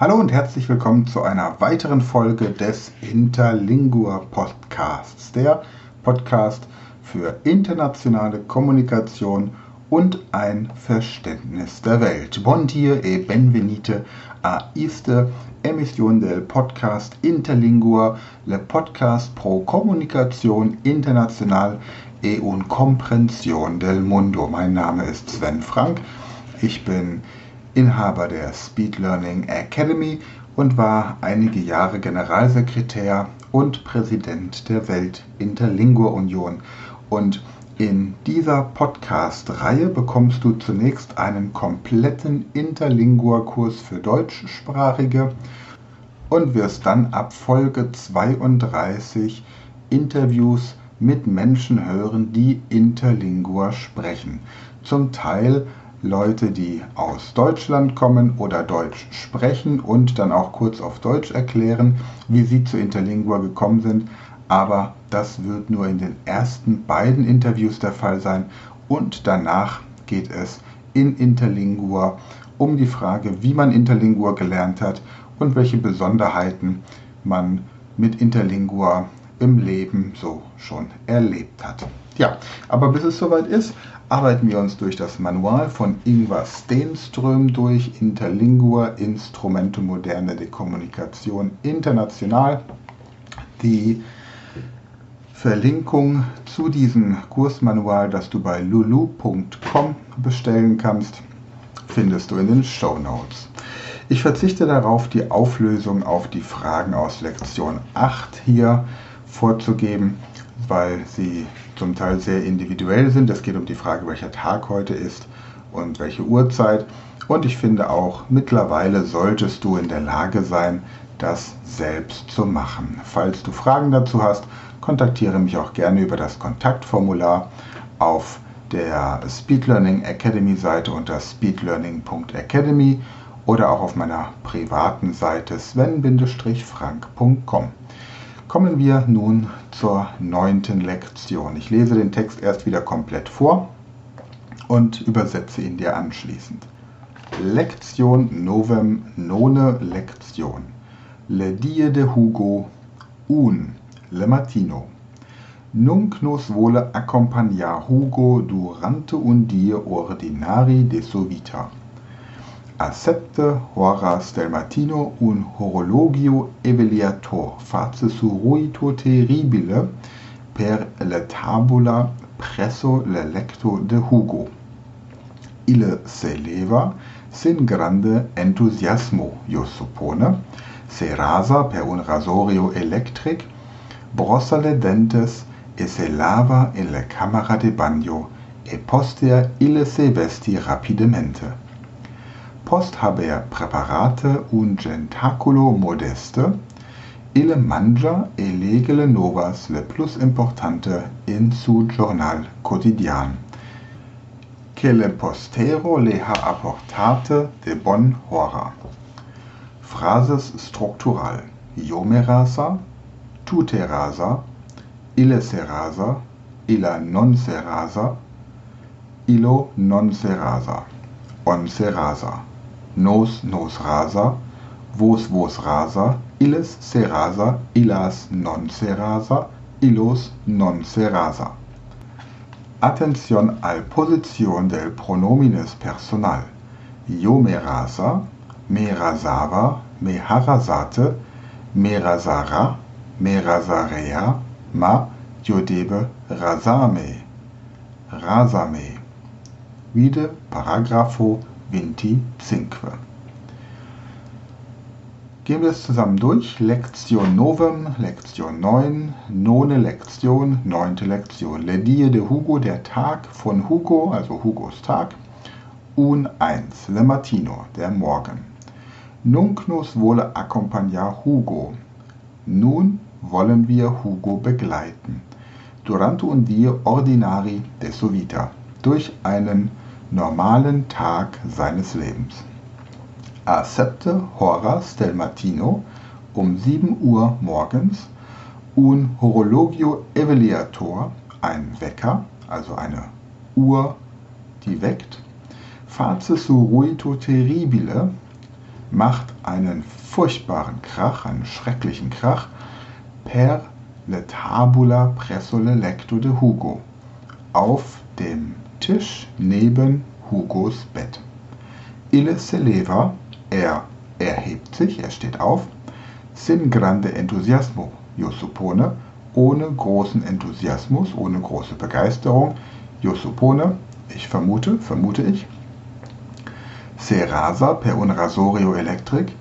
Hallo und herzlich willkommen zu einer weiteren Folge des Interlingua Podcasts, der Podcast für internationale Kommunikation und ein Verständnis der Welt. Bon dia e benvenite a iste emisión del podcast Interlingua, le podcast pro comunicación internacional e un comprensión del mundo. Mein Name ist Sven Frank. Ich bin Inhaber der Speed Learning Academy und war einige Jahre Generalsekretär und Präsident der Welt Interlingua Union. Und in dieser Podcast-Reihe bekommst du zunächst einen kompletten Interlingua-Kurs für Deutschsprachige und wirst dann ab Folge 32 Interviews mit Menschen hören, die Interlingua sprechen. Zum Teil Leute, die aus Deutschland kommen oder Deutsch sprechen und dann auch kurz auf Deutsch erklären, wie sie zu Interlingua gekommen sind. Aber das wird nur in den ersten beiden Interviews der Fall sein und danach geht es in Interlingua um die Frage, wie man Interlingua gelernt hat und welche Besonderheiten man mit Interlingua im Leben so schon erlebt hat. Ja, aber bis es soweit ist, arbeiten wir uns durch das Manual von Ingvar Stenström durch, Interlingua, Instrumente moderne de Kommunikation international. Die Verlinkung zu diesem Kursmanual, das du bei lulu.com bestellen kannst, findest du in den Show Notes. Ich verzichte darauf, die Auflösung auf die Fragen aus Lektion 8 hier vorzugeben, weil sie zum Teil sehr individuell sind. Es geht um die Frage, welcher Tag heute ist und welche Uhrzeit. Und ich finde auch, mittlerweile solltest du in der Lage sein, das selbst zu machen. Falls du Fragen dazu hast, kontaktiere mich auch gerne über das Kontaktformular auf der Speed Learning Academy Seite unter speedlearning.academy oder auch auf meiner privaten Seite sven-frank.com. Kommen wir nun zur neunten Lektion. Ich lese den Text erst wieder komplett vor und übersetze ihn dir anschließend. Lektion novem none Lektion. Le die de Hugo un le matino. Nunc nos vole accompagnar Hugo durante un die ordinari de sua vita accepte horas del matino un horologio eveliator face ruito terribile per la tabula presso le lecto de Hugo. Il se leva sin grande entusiasmo, io suppone, se rasa per un rasorio electric, brossa le dentes e se lava in la camera de bagno e postea il se vesti rapidemente post haber preparate un gentaculo modeste, ille mangia e lege le novas le plus importante in su journal quotidian, che le postero le ha apportate de bon hora. Phrases struktural. Io me rasa, tu te rasa, ille se rasa, illa non se rasa, illo non se rasa, on se nos nos rasa, vos vos rasa, illes se rasa, illas non se rasa, illos non se rasa. Atención al posición del pronomines personal. Yo me rasa, me rasava, me harasate, me rasara, me rasarea, ma yo debe rasame. Rasame. Vide paragrafo Vinti Cinque. Gehen wir es zusammen durch. Lektion Novum, Lektion 9, None Lektion, neunte Lektion. Le die de Hugo, der Tag von Hugo, also Hugos Tag. Un 1, Le Matino, der Morgen. Nunc nos vole accompagnar Hugo. Nun wollen wir Hugo begleiten. Durante un die ordinari de sua vita. Durch einen normalen Tag seines Lebens. A septe horas del matino um 7 Uhr morgens un horologio eveliator, ein Wecker, also eine Uhr, die weckt, face su ruito terribile, macht einen furchtbaren Krach, einen schrecklichen Krach per le tabula presso le lecto de Hugo auf dem Tisch neben Hugos Bett. Ille se leva, er erhebt sich, er steht auf, sin grande entusiasmo, io suppone, ohne großen Enthusiasmus, ohne große Begeisterung, io suppone, ich vermute, vermute ich, se rasa per un rasorio electric,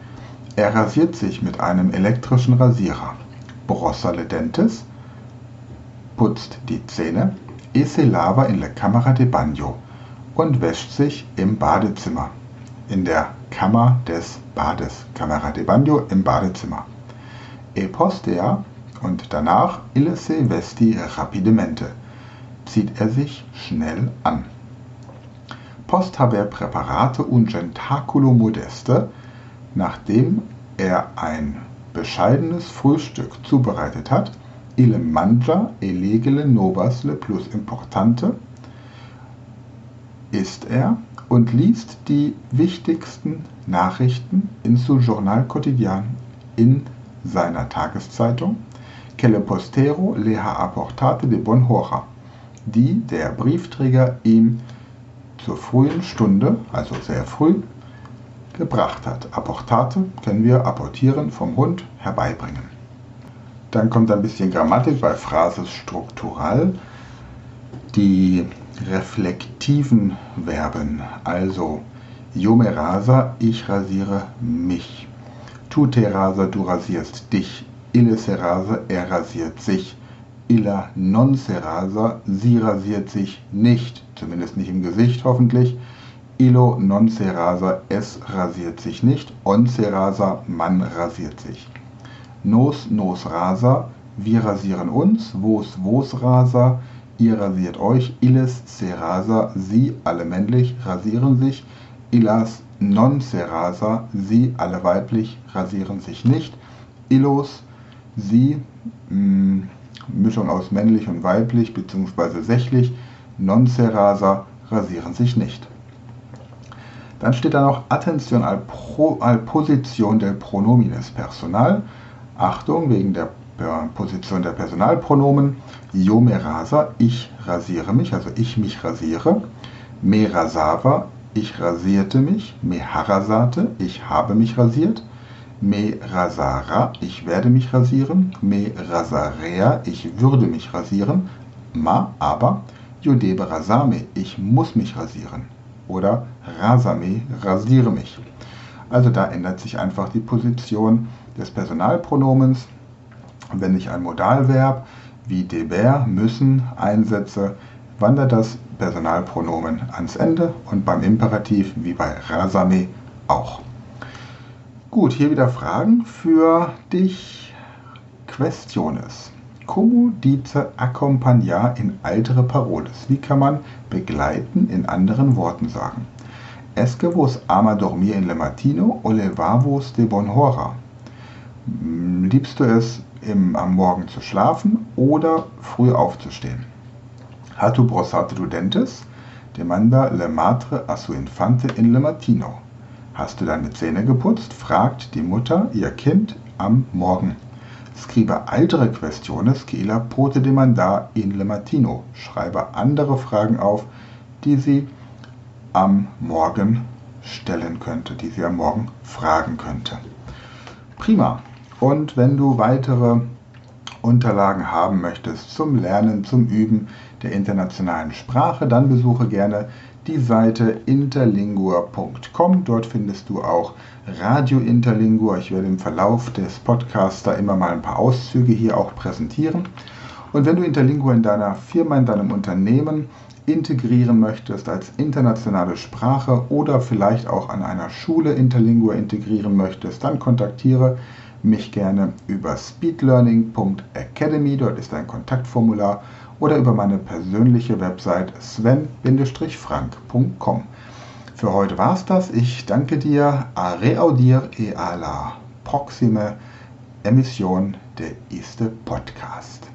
er rasiert sich mit einem elektrischen Rasierer. Brossa le dentes, putzt die Zähne, e se lava in la camera de bagno und wäscht sich im Badezimmer, in der Kammer des Bades, Camera de bagno im Badezimmer. E postea und danach ille se vesti rapidemente, zieht er sich schnell an. Post haber preparate un gentaculo modeste, nachdem er ein bescheidenes Frühstück zubereitet hat, il mangia e lege le novas le plus importante, isst er und liest die wichtigsten Nachrichten in su Journal Quotidian in seiner Tageszeitung, che le postero le ha apportate de bon hora, die der Briefträger ihm zur frühen Stunde, also sehr früh, gebracht hat. Apportate können wir apportieren vom Hund herbeibringen. Dann kommt ein bisschen Grammatik bei Phrases struktural. Die reflektiven Verben, also Yo rasa, ich rasiere mich. Tu te rasa, du rasierst dich. Ille se rasa, er rasiert sich. Illa non se rasa, sie rasiert sich nicht, zumindest nicht im Gesicht hoffentlich. Illo non se rasa, es rasiert sich nicht. On se rasa, man rasiert sich. Nos nos rasa, wir rasieren uns. Vos vos rasa, ihr rasiert euch. Illes se rasa, sie, alle männlich, rasieren sich. Illas non se rasa, sie, alle weiblich, rasieren sich nicht. Illos, sie, mh, Mischung aus männlich und weiblich bzw. sächlich. Non se rasa, rasieren sich nicht. Dann steht da noch Attention al, pro, al Position del Pronomines Personal. Achtung, wegen der Position der Personalpronomen. Yo me rasa, ich rasiere mich, also ich mich rasiere. Me rasava, ich rasierte mich. Me harasate, ich habe mich rasiert. Me rasara, ich werde mich rasieren. Me rasarea, ich würde mich rasieren. Ma, aber. Yo debe rasame, ich muss mich rasieren oder rasame, rasiere mich. Also da ändert sich einfach die Position des Personalpronomens. Wenn ich ein Modalverb wie deber, müssen einsetze, wandert das Personalpronomen ans Ende und beim Imperativ wie bei rasame auch. Gut, hier wieder Fragen für dich. Questiones. Como dice acompañar in altere paroles? Wie kann man begleiten in anderen Worten sagen? Es que vos ama dormir en le matino o levavos de bon hora? Hm, liebst du es, im, am Morgen zu schlafen oder früh aufzustehen? Hatu brossate du dentes? Demanda le madre a su infante in le matino. Hast du deine Zähne geputzt? fragt die Mutter ihr Kind am Morgen. Scriba altere questiones que illa pote demandar in le matino. Schreibe andere Fragen auf, die sie am Morgen stellen könnte, die sie am Morgen fragen könnte. Prima. Und wenn du weitere Unterlagen haben möchtest zum Lernen, zum Üben der internationalen Sprache, dann besuche gerne die Seite interlingua.com. Dort findest du auch Radio Interlingua. Ich werde im Verlauf des Podcasts da immer mal ein paar Auszüge hier auch präsentieren. Und wenn du Interlingua in deiner Firma, in deinem Unternehmen integrieren möchtest als internationale Sprache oder vielleicht auch an einer Schule Interlingua integrieren möchtest, dann kontaktiere mich gerne über speedlearning.academy. Dort ist ein Kontaktformular oder über meine persönliche Website sven-frank.com. Für heute war es das. Ich danke dir. A reaudir e a la proxime Emission der erste Podcast.